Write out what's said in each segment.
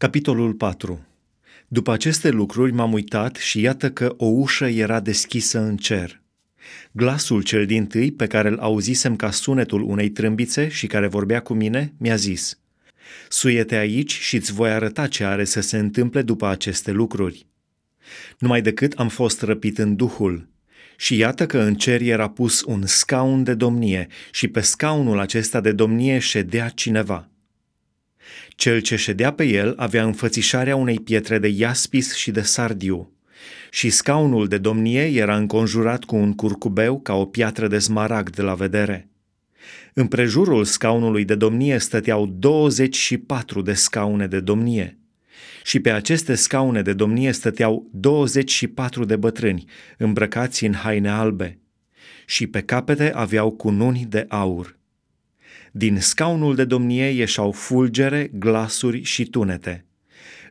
Capitolul 4 După aceste lucruri m-am uitat și iată că o ușă era deschisă în cer. Glasul cel din tâi, pe care îl auzisem ca sunetul unei trâmbițe și care vorbea cu mine, mi-a zis, Suiete aici și îți voi arăta ce are să se întâmple după aceste lucruri. Numai decât am fost răpit în Duhul, și iată că în cer era pus un scaun de domnie și pe scaunul acesta de domnie ședea cineva. Cel ce ședea pe el avea înfățișarea unei pietre de iaspis și de sardiu, și scaunul de domnie era înconjurat cu un curcubeu ca o piatră de smaragd de la vedere. Împrejurul scaunului de domnie stăteau 24 de scaune de domnie. Și pe aceste scaune de domnie stăteau 24 de bătrâni, îmbrăcați în haine albe. Și pe capete aveau cununi de aur. Din scaunul de domnie ieșau fulgere, glasuri și tunete.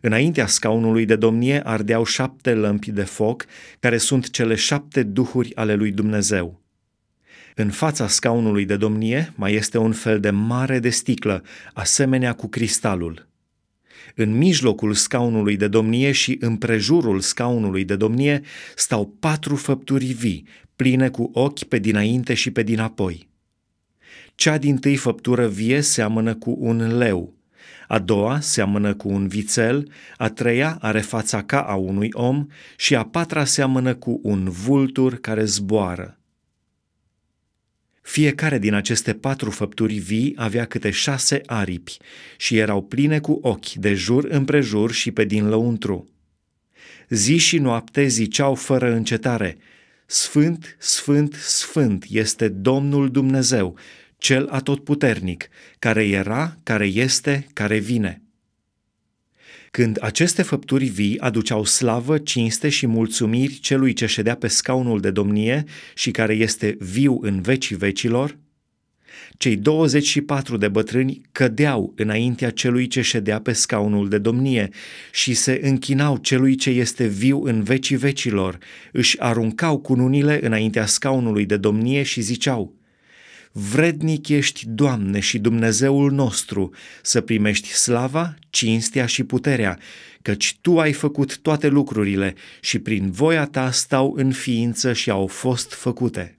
Înaintea scaunului de domnie ardeau șapte lămpi de foc, care sunt cele șapte duhuri ale lui Dumnezeu. În fața scaunului de domnie mai este un fel de mare de sticlă, asemenea cu cristalul. În mijlocul scaunului de domnie și împrejurul scaunului de domnie stau patru făpturi vii, pline cu ochi pe dinainte și pe dinapoi. Cea din tâi făptură vie seamănă cu un leu, a doua seamănă cu un vițel, a treia are fața ca a unui om și a patra seamănă cu un vultur care zboară. Fiecare din aceste patru făpturi vii avea câte șase aripi și erau pline cu ochi de jur împrejur și pe din lăuntru. Zi și noapte ziceau fără încetare, Sfânt, Sfânt, Sfânt este Domnul Dumnezeu, cel atotputernic, care era, care este, care vine. Când aceste făpturi vii aduceau slavă, cinste și mulțumiri celui ce ședea pe scaunul de domnie și care este viu în vecii vecilor, cei 24 de bătrâni cădeau înaintea celui ce ședea pe scaunul de domnie și se închinau celui ce este viu în vecii vecilor, își aruncau cununile înaintea scaunului de domnie și ziceau – Vrednic ești, Doamne și Dumnezeul nostru, să primești slava, cinstea și puterea, căci Tu ai făcut toate lucrurile și prin voia Ta stau în ființă și au fost făcute.